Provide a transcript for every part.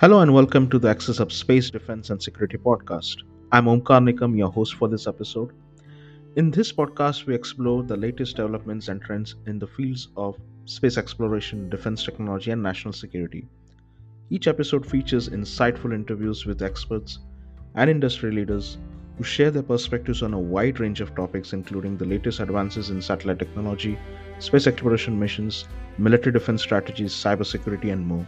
Hello and welcome to the Axis of Space Defense and Security podcast. I'm Omkar Nikam, your host for this episode. In this podcast, we explore the latest developments and trends in the fields of space exploration, defense technology, and national security. Each episode features insightful interviews with experts and industry leaders who share their perspectives on a wide range of topics, including the latest advances in satellite technology, space exploration missions, military defense strategies, cybersecurity, and more.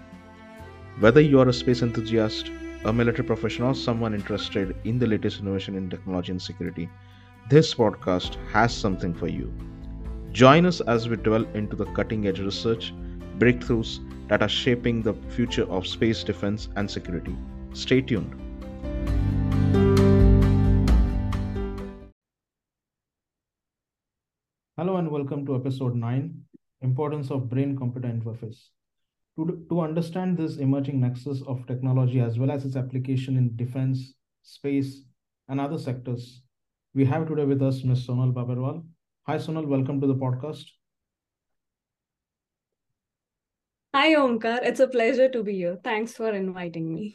Whether you are a space enthusiast, a military professional, or someone interested in the latest innovation in technology and security, this podcast has something for you. Join us as we delve into the cutting edge research, breakthroughs that are shaping the future of space defense and security. Stay tuned. Hello and welcome to episode 9 Importance of Brain Computer Interface. To, to understand this emerging nexus of technology as well as its application in defense, space, and other sectors, we have today with us Ms. Sonal Baberwal. Hi, Sonal. Welcome to the podcast. Hi, Omkar. It's a pleasure to be here. Thanks for inviting me.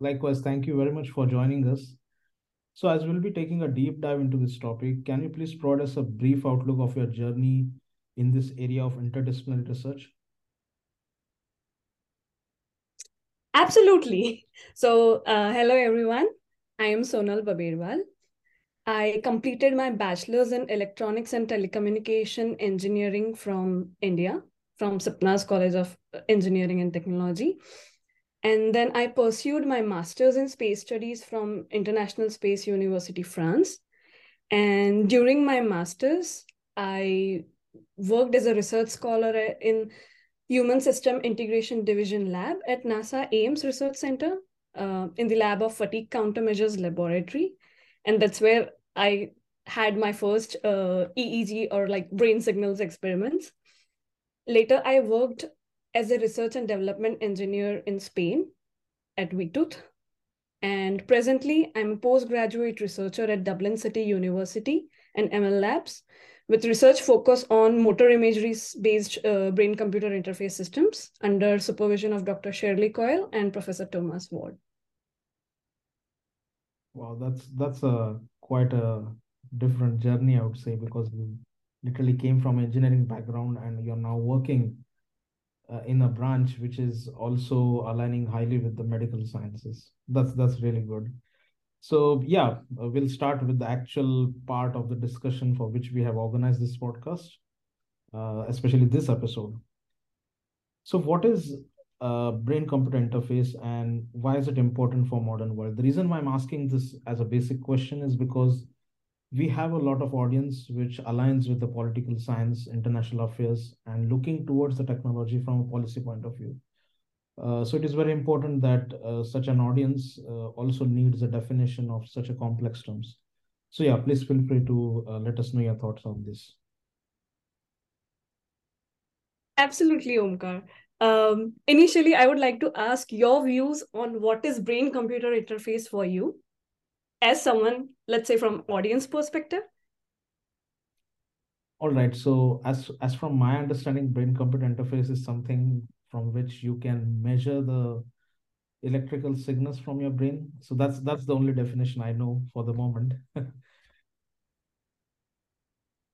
Likewise, thank you very much for joining us. So, as we'll be taking a deep dive into this topic, can you please provide us a brief outlook of your journey in this area of interdisciplinary research? Absolutely. So, uh, hello everyone. I am Sonal Baberwal. I completed my bachelor's in electronics and telecommunication engineering from India, from Sapna's College of Engineering and Technology. And then I pursued my master's in space studies from International Space University, France. And during my master's, I worked as a research scholar in Human System Integration Division Lab at NASA Ames Research Center uh, in the lab of Fatigue Countermeasures Laboratory. And that's where I had my first uh, EEG or like brain signals experiments. Later, I worked as a research and development engineer in Spain at WeTooth. And presently, I'm a postgraduate researcher at Dublin City University and ML Labs with research focus on motor imagery based uh, brain computer interface systems under supervision of Dr. Shirley Coyle and Professor Thomas Ward. Wow, that's that's a quite a different journey, I would say, because you literally came from engineering background and you're now working uh, in a branch which is also aligning highly with the medical sciences. That's that's really good. So yeah, uh, we'll start with the actual part of the discussion for which we have organized this podcast, uh, especially this episode. So what is uh, brain-computer interface and why is it important for modern world? The reason why I'm asking this as a basic question is because we have a lot of audience which aligns with the political science, international affairs, and looking towards the technology from a policy point of view. Uh, so it is very important that uh, such an audience uh, also needs a definition of such a complex terms. So yeah, please feel free to uh, let us know your thoughts on this. Absolutely, Omkar. Um, initially, I would like to ask your views on what is brain-computer interface for you as someone, let's say from audience perspective. All right. So as as from my understanding, brain-computer interface is something from which you can measure the electrical signals from your brain. So that's that's the only definition I know for the moment.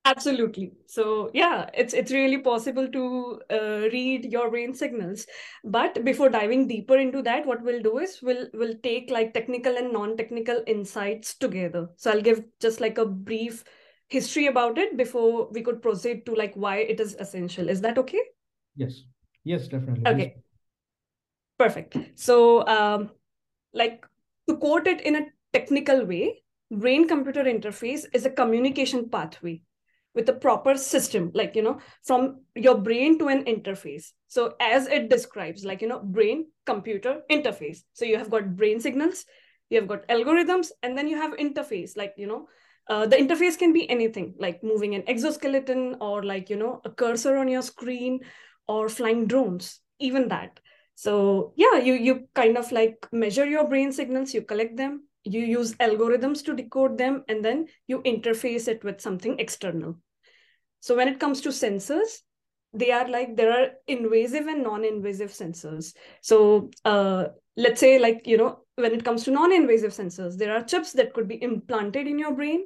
Absolutely. So yeah, it's it's really possible to uh, read your brain signals. But before diving deeper into that, what we'll do is we'll we'll take like technical and non-technical insights together. So I'll give just like a brief history about it before we could proceed to like why it is essential. Is that okay? Yes. Yes, definitely. Okay. Perfect. So, um, like to quote it in a technical way, brain computer interface is a communication pathway with a proper system, like, you know, from your brain to an interface. So, as it describes, like, you know, brain computer interface. So, you have got brain signals, you have got algorithms, and then you have interface, like, you know, uh, the interface can be anything like moving an exoskeleton or like you know a cursor on your screen or flying drones, even that. So yeah, you you kind of like measure your brain signals, you collect them, you use algorithms to decode them, and then you interface it with something external. So when it comes to sensors, they are like there are invasive and non-invasive sensors so uh, let's say like you know when it comes to non-invasive sensors there are chips that could be implanted in your brain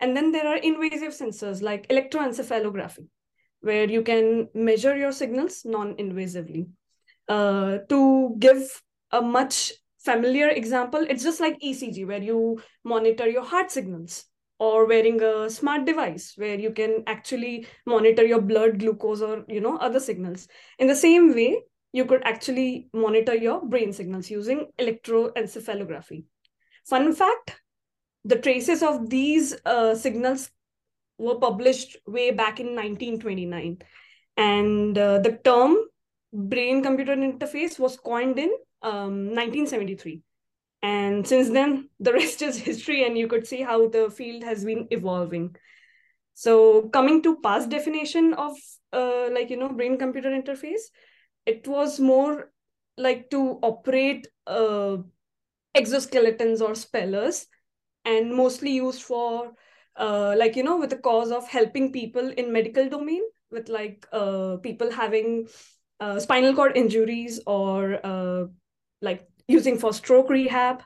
and then there are invasive sensors like electroencephalography where you can measure your signals non-invasively. Uh, to give a much familiar example it's just like ecg where you monitor your heart signals or wearing a smart device where you can actually monitor your blood glucose or you know other signals. In the same way you could actually monitor your brain signals using electroencephalography. Fun fact the traces of these uh, signals were published way back in 1929 and uh, the term brain computer interface was coined in um, 1973 and since then the rest is history and you could see how the field has been evolving. So coming to past definition of uh, like you know brain computer interface it was more like to operate uh, exoskeletons or spellers and mostly used for uh, like you know with the cause of helping people in medical domain with like uh, people having uh, spinal cord injuries or uh, like using for stroke rehab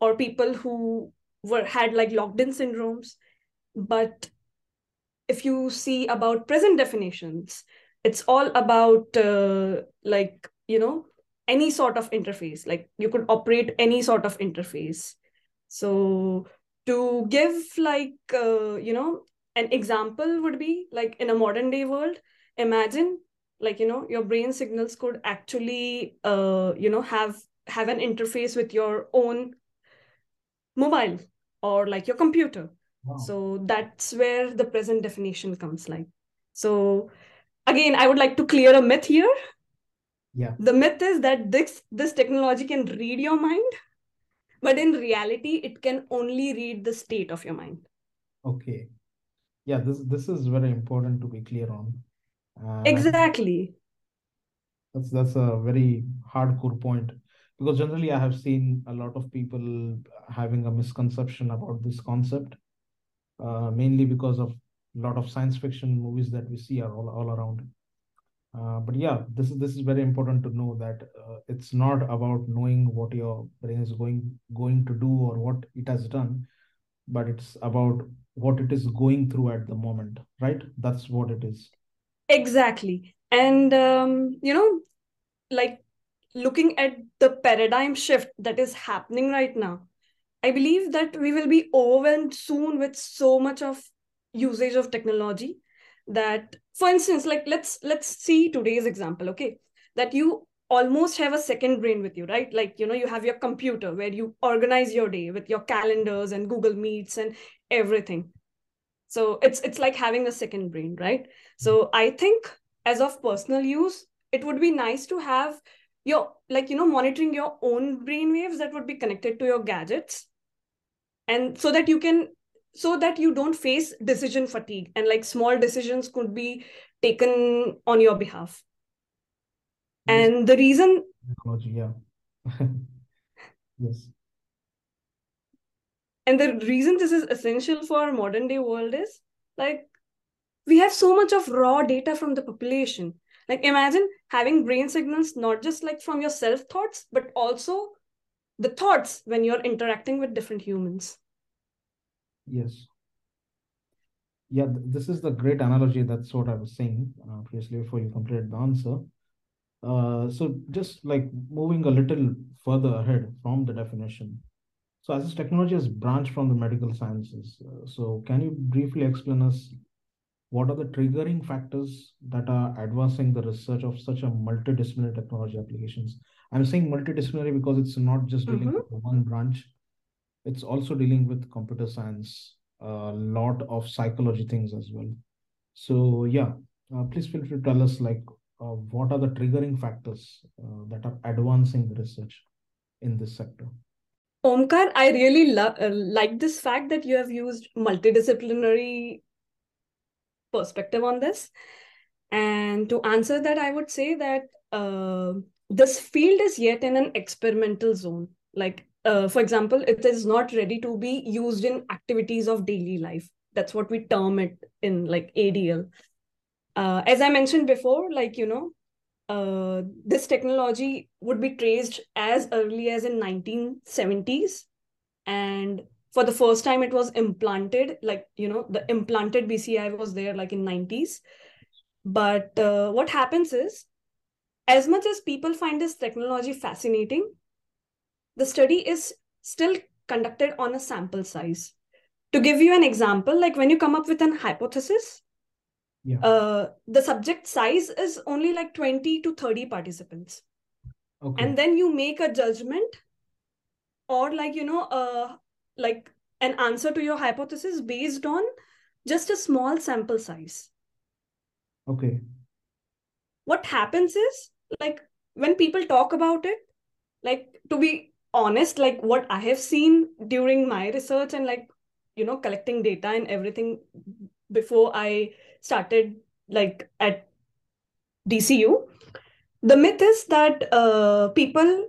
or people who were had like locked in syndromes. But if you see about present definitions it's all about uh, like you know any sort of interface. Like you could operate any sort of interface. So to give like uh, you know an example would be like in a modern day world imagine like you know your brain signals could actually uh, you know have have an interface with your own mobile or like your computer. Wow. so that's where the present definition comes like. So again i would like to clear a myth here. Yeah. The myth is that this this technology can read your mind but in reality it can only read the state of your mind. Okay. Yeah this this is very important to be clear on. Uh, exactly. that's that's a very hardcore point. Because generally i have seen a lot of people having a misconception about this concept uh, mainly because of a lot of science fiction movies that we see are all, all around uh, but yeah this is this is very important to know that uh, it's not about knowing what your brain is going going to do or what it has done but it's about what it is going through at the moment right? That's what it is. Exactly. And um, you know like looking at the paradigm shift that is happening right now, I believe that we will be overwhelmed soon with so much of usage of technology that for instance like let's let's see today's example okay? That you almost have a second brain with you right? Like you know you have your computer where you organize your day with your calendars and google meets and everything. So it's it's like having a second brain right? So i think as of personal use it would be nice to have your like you know monitoring your own brain waves that would be connected to your gadgets. And so that you can so that you don't face decision fatigue and like small decisions could be taken on your behalf. And the reason technology yeah. Yes. And the reason this is essential for our modern day world is like we have so much of raw data from the population. Like imagine having brain signals not just like from your self thoughts but also the thoughts when you're interacting with different humans yes yeah this is the great analogy that's what i was saying uh, previously before you completed the answer uh, so just like moving a little further ahead from the definition so as this technology has branched from the medical sciences uh, so can you briefly explain us what are the triggering factors that are advancing the research of such a multidisciplinary technology applications? I'm saying multidisciplinary because it's not just dealing mm-hmm. with one branch, it's also dealing with computer science, a lot of psychology things as well. So, yeah, uh, please feel free to tell us like uh, what are the triggering factors uh, that are advancing the research in this sector. Omkar, I really lo- uh, like this fact that you have used multidisciplinary perspective on this. And to answer that, I would say that uh, this field is yet in an experimental zone. Like, uh, for example, it is not ready to be used in activities of daily life. That's what we term it in like ADL. uh, as I mentioned before, like, you know, uh, this technology would be traced as early as in 1970s. And for the first time, it was implanted, like, you know, the implanted BCI was there like in 90s. But uh, what happens is, as much as people find this technology fascinating, the study is still conducted on a sample size. To give you an example, like when you come up with an hypothesis, Yeah. uh, the subject size is only like 20 to 30 participants. Okay. And then you make a judgment or like, you know, uh, like an answer to your hypothesis based on just a small sample size. Okay. What happens is like when people talk about it, like to be honest, like what I have seen during my research and like, you know, collecting data and everything before I started like at DCU, the myth is that uh, people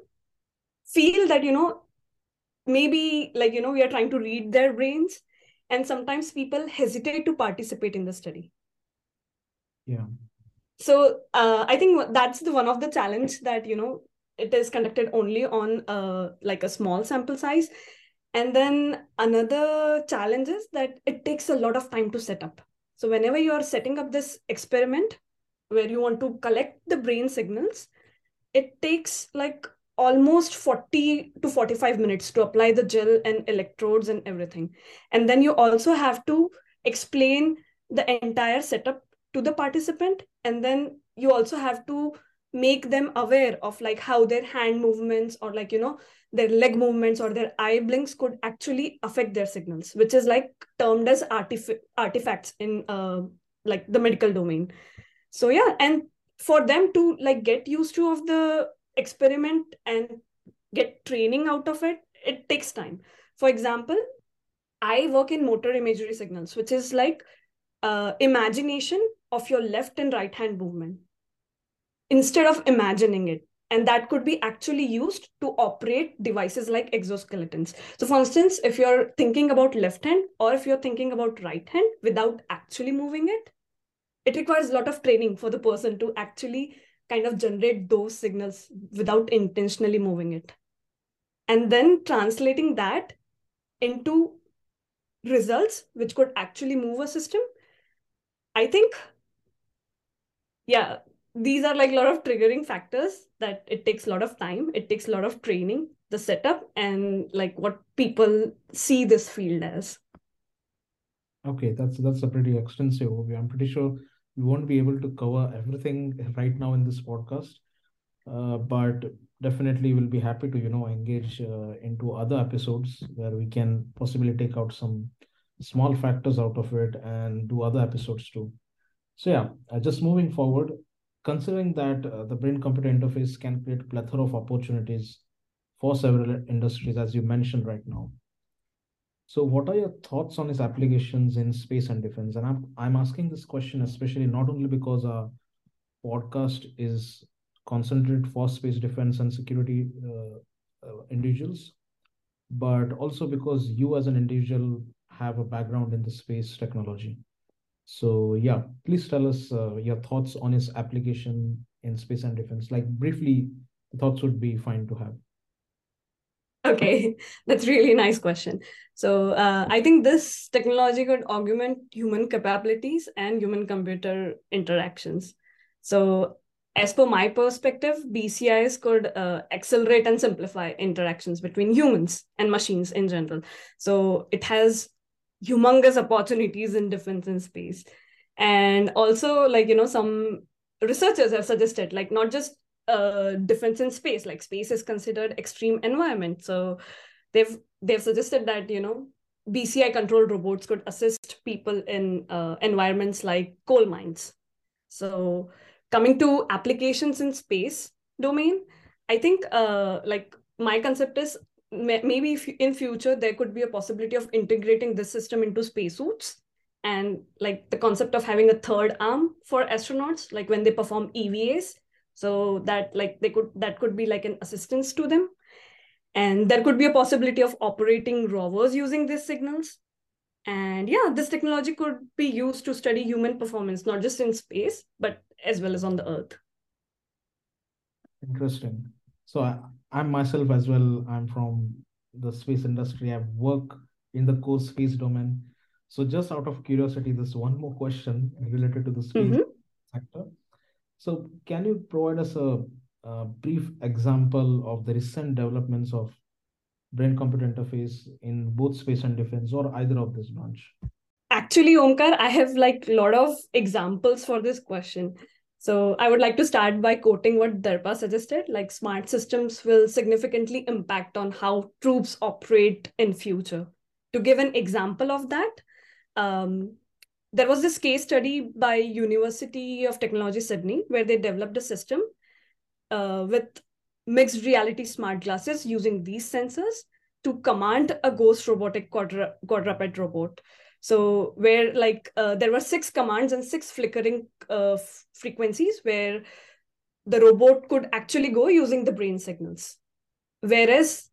feel that, you know, maybe like, you know, we are trying to read their brains. And sometimes people hesitate to participate in the study. Yeah. So uh, I think that's the one of the challenge that, you know, it is conducted only on uh, like a small sample size. And then another challenge is that it takes a lot of time to set up. So whenever you are setting up this experiment where you want to collect the brain signals, it takes like almost 40 to 45 minutes to apply the gel and electrodes and everything. And then you also have to explain the entire setup to the participant. And then you also have to make them aware of like how their hand movements or like, you know, their leg movements or their eye blinks could actually affect their signals, which is like termed as artif- artifacts in uh, like the medical domain. So yeah, and for them to like get used to of the experiment and get training out of it, it takes time. For example, I work in motor imagery signals, which is like uh, imagination of your left and right hand movement instead of imagining it. And that could be actually used to operate devices like exoskeletons. So for instance if you're thinking about left hand or if you're thinking about right hand without actually moving it it requires a lot of training for the person to actually kind of generate those signals without intentionally moving it. And then translating that into results which could actually move a system i think yeah these are like a lot of triggering factors that it takes a lot of time it takes a lot of training the setup and like what people see this field as Okay, that's that's a pretty extensive overview. I'm pretty sure we won't be able to cover everything right now in this podcast, uh, but definitely we'll be happy to, you know, engage uh, into other episodes where we can possibly take out some small factors out of it and do other episodes too. So yeah, uh, just moving forward, considering that uh, the brain-computer interface can create plethora of opportunities for several industries, as you mentioned right now. So, what are your thoughts on its applications in space and defense? And I'm I'm asking this question especially not only because our podcast is concentrated for space defense and security uh, uh, individuals, but also because you as an individual have a background in the space technology. So yeah, please tell us uh, your thoughts on its application in space and defense. Like briefly, thoughts would be fine to have. Okay, that's really nice question. So uh, I think this technology could augment human capabilities and human computer interactions. So as per my perspective, BCIs could uh, accelerate and simplify interactions between humans and machines in general. So it has humongous opportunities in defense and space. And also, like, you know, some researchers have suggested, like, not just uh, defense in space like space is considered extreme environment so they've they've suggested that you know bci controlled robots could assist people in uh, environments like coal mines so coming to applications in space domain i think uh, like my concept is maybe if in future there could be a possibility of integrating this system into spacesuits and like the concept of having a third arm for astronauts like when they perform evas so that like they could that could be like an assistance to them and there could be a possibility of operating rovers using these signals And yeah, this technology could be used to study human performance, not just in space, but as well as on the Earth. Interesting. So I, I'm myself as well. I'm from the space industry. I work in the core space domain. So just out of curiosity, there's one more question related to the space Mhm. sector. So can you provide us a, a brief example of the recent developments of brain-computer interface in both space and defense, or either of this branch? Actually, Omkar, I have like a lot of examples for this question. So I would like to start by quoting what Darpa suggested, like smart systems will significantly impact on how troops operate in future. To give an example of that, um, there was this case study by University of Technology Sydney where they developed a system uh, with mixed reality smart glasses using these sensors to command a ghost robotic quadra- quadruped robot so where like uh, there were six commands and six flickering uh, frequencies where the robot could actually go using the brain signals. Whereas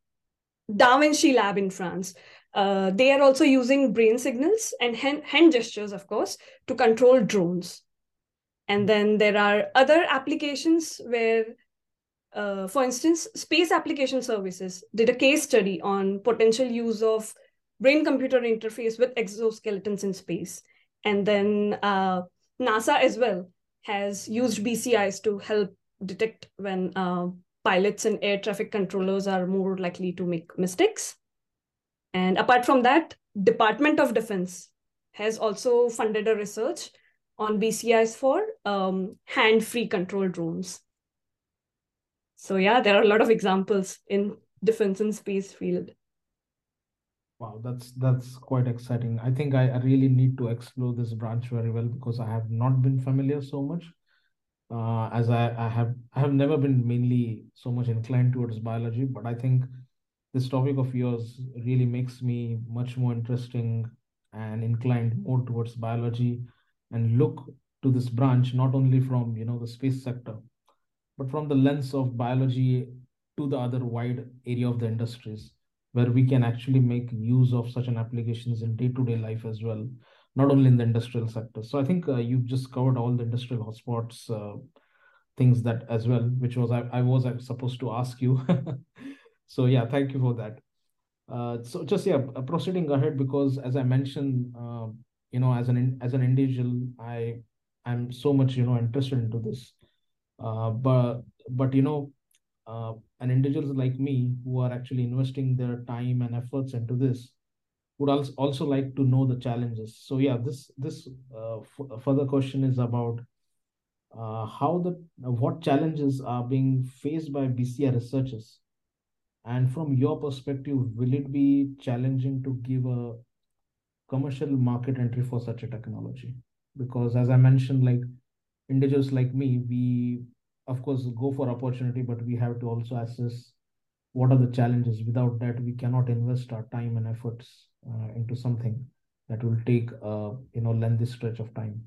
da vinci lab in france uh, they are also using brain signals and hand, hand gestures of course to control drones. And then there are other applications where uh, for instance, Space Application Services did a case study on potential use of brain computer interface with exoskeletons in space. And then uh, NASA as well has used BCIs to help detect when uh, pilots and air traffic controllers are more likely to make mistakes. And apart from that, Department of Defense has also funded a research on BCIs for um, hand-free control drones. So yeah, there are a lot of examples in defense and space field. Wow, that's that's quite exciting. I think I, I really need to explore this branch very well because I have not been familiar so much. Uh, as I, I have I have never been mainly so much inclined towards biology, but I think this topic of yours really makes me much more interesting and inclined more towards biology and look to this branch not only from you know the space sector but from the lens of biology to the other wide area of the industries where we can actually make use of such an applications in day-to-day life as well not only in the industrial sector. So i think uh, you've just covered all the industrial hotspots uh, things that as well which was i, I was uh, supposed to ask you. So yeah thank you for that. Uh, so just yeah uh, proceeding ahead because as i mentioned uh, you know as an as an individual i i'm so much you know interested into this. But but you know uh, and individuals like me who are actually investing their time and efforts into this would also also like to know the challenges. So yeah this this uh, f- further question is about uh, how the what challenges are being faced by bci researchers. And from your perspective will it be challenging to give a commercial market entry for such a technology? Because as i mentioned like individuals like me we of course go for opportunity but we have to also assess what are the challenges without that we cannot invest our time and efforts uh, into something that will take uh, you know lengthy stretch of time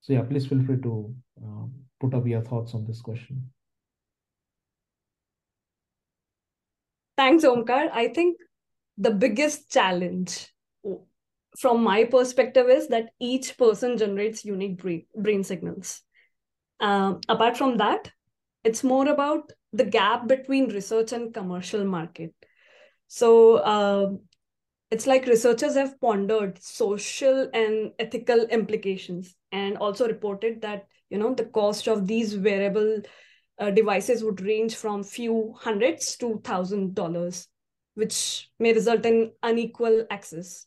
so yeah please feel free to uh, put up your thoughts on this question Thanks, Omkar. I think the biggest challenge from my perspective is that each person generates unique brain, brain signals. Um, apart from that, it's more about the gap between research and commercial market. So uh, it's like researchers have pondered social and ethical implications and also reported that you know the cost of these wearable uh, devices would range from few hundreds to thousand dollars which may result in unequal access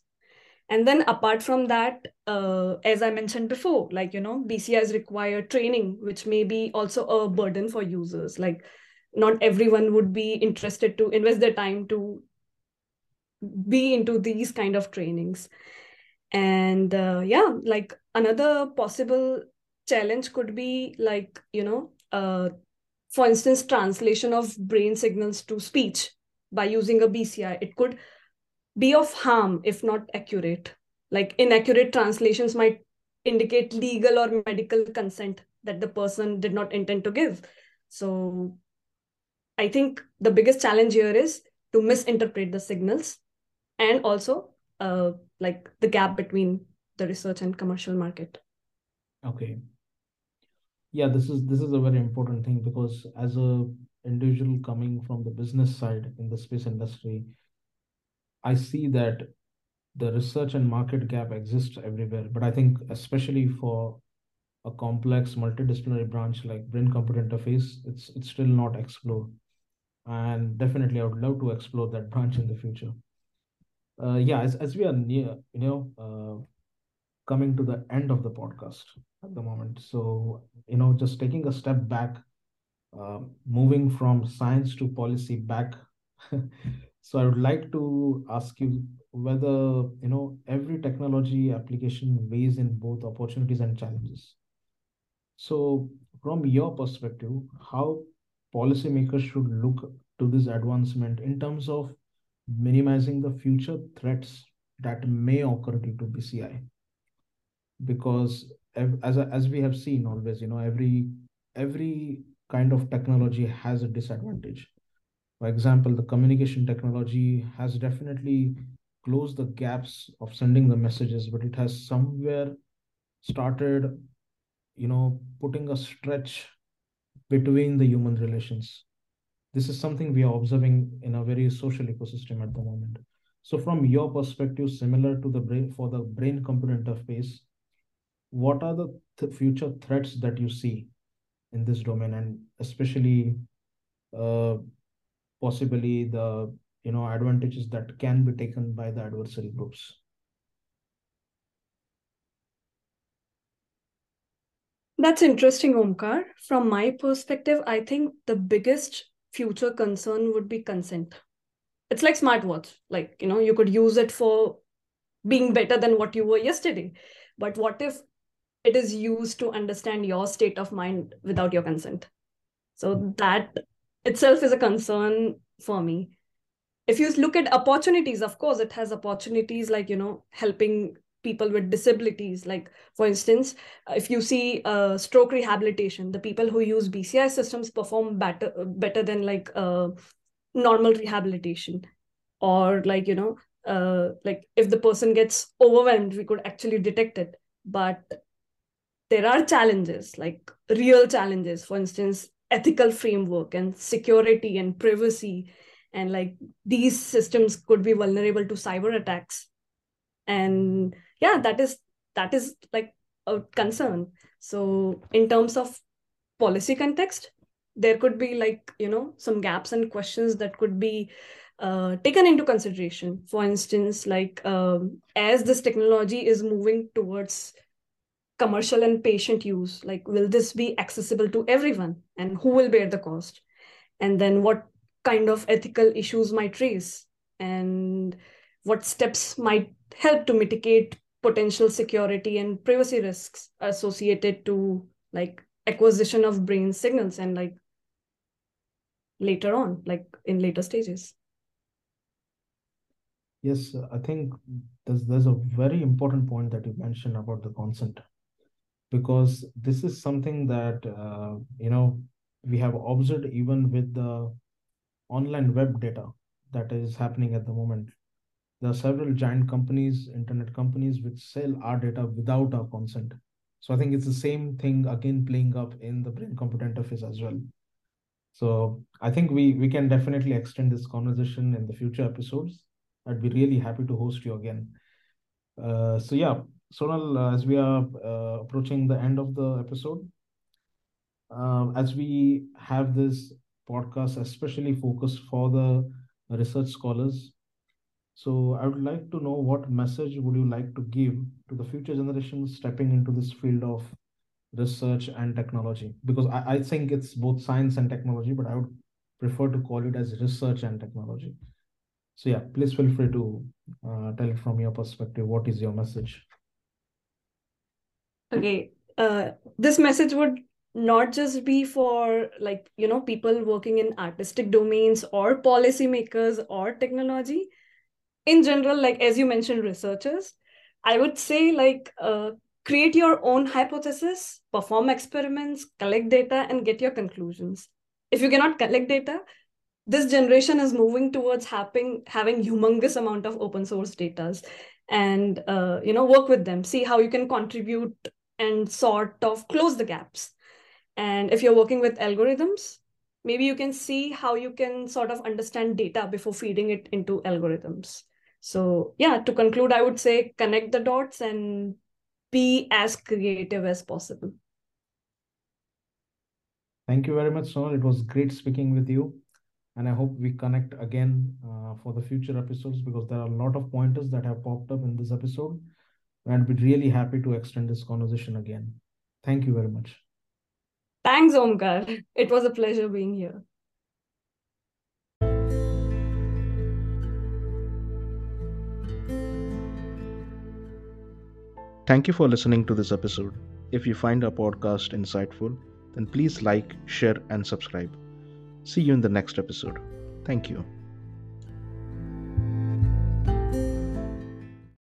and then apart from that uh, as i mentioned before like you know bcis require training which may be also a burden for users. Like not everyone would be interested to invest their time to be into these kind of trainings. And uh, yeah like another possible challenge could be like you know uh, for instance translation of brain signals to speech by using a bci it could be of harm if not accurate. Like inaccurate translations might indicate legal or medical consent that the person did not intend to give. So i think the biggest challenge here is to misinterpret the signals and also uh, like the gap between the research and commercial market. Okay. Yeah this is this is a very important thing because as a individual coming from the business side in the space industry i see that the research and market gap exists everywhere but i think especially for a complex multidisciplinary branch like brain computer interface it's it's still not explored. And definitely i would love to explore that branch in the future. Uh, yeah as, as we are near you know uh, coming to the end of the podcast at the moment. So you know just taking a step back uh, moving from science to policy back so i would like to ask you whether you know every technology application weighs in both opportunities and challenges so, from your perspective, how policymakers should look to this advancement in terms of minimizing the future threats that may occur due to BCI? Because as as we have seen always, you know, every every kind of technology has a disadvantage. For example, the communication technology has definitely closed the gaps of sending the messages, but it has somewhere started you know putting a stretch between the human relations. This is something we are observing in a very social ecosystem at the moment. So from your perspective similar to the brain for the brain computer interface what are the th future threats that you see in this domain? And especially uh, possibly the you know advantages that can be taken by the adversary groups That's interesting, Omkar. From my perspective, I think the biggest future concern would be consent. It's like smartwatch. Like, you know, you could use it for being better than what you were yesterday. But what if it is used to understand your state of mind without your consent? So that itself is a concern for me. If you look at opportunities, of course, it has opportunities like, you know, helping people with disabilities. Like for instance if you see uh, stroke rehabilitation the people who use bci systems perform better better than like uh, normal rehabilitation. Or like you know uh, like if the person gets overwhelmed we could actually detect it. But there are challenges like real challenges. For instance ethical framework and security and privacy and like these systems could be vulnerable to cyber attacks. And yeah that is that is like a concern. So in terms of policy context there could be like you know some gaps and questions that could be uh, taken into consideration. For instance like um, as this technology is moving towards commercial and patient use like will this be accessible to everyone? And who will bear the cost? And then what kind of ethical issues might raise? And what steps might help to mitigate potential security and privacy risks associated to like acquisition of brain signals and like later on like in later stages? Yes i think there's there's a very important point that you mentioned about the consent because this is something that uh, you know we have observed even with the online web data that is happening at the moment there are several giant companies, internet companies, which sell our data without our consent. So I think it's the same thing again playing up in the brain computer interface as well. So I think we we can definitely extend this conversation in the future episodes. I'd be really happy to host you again. Uh, so yeah, Sonal, uh, as we are uh, approaching the end of the episode, uh, as we have this podcast especially focused for the research scholars so I would like to know what message would you like to give to the future generations stepping into this field of research and technology? Because I, I think it's both science and technology, but I would prefer to call it as research and technology. So yeah, please feel free to uh, tell it from your perspective. What is your message? Okay, uh, this message would not just be for like you know people working in artistic domains or policymakers or technology in general, like as you mentioned, researchers, I would say like uh, create your own hypothesis, perform experiments, collect data, and get your conclusions. If you cannot collect data, this generation is moving towards having having humongous amount of open source data and uh, you know work with them see how you can contribute and sort of close the gaps. And if you're working with algorithms maybe you can see how you can sort of understand data before feeding it into algorithms. So yeah to conclude i would say connect the dots and be as creative as possible. Thank you very much sonal. It was great speaking with you. And I hope we connect again uh, for the future episodes because there are a lot of pointers that have popped up in this episode. And we're really happy to extend this conversation again. Thank you very much. Thanks, Omkar. It was a pleasure being here. Thank you for listening to this episode. If you find our podcast insightful, then please like, share, and subscribe. See you in the next episode. Thank you.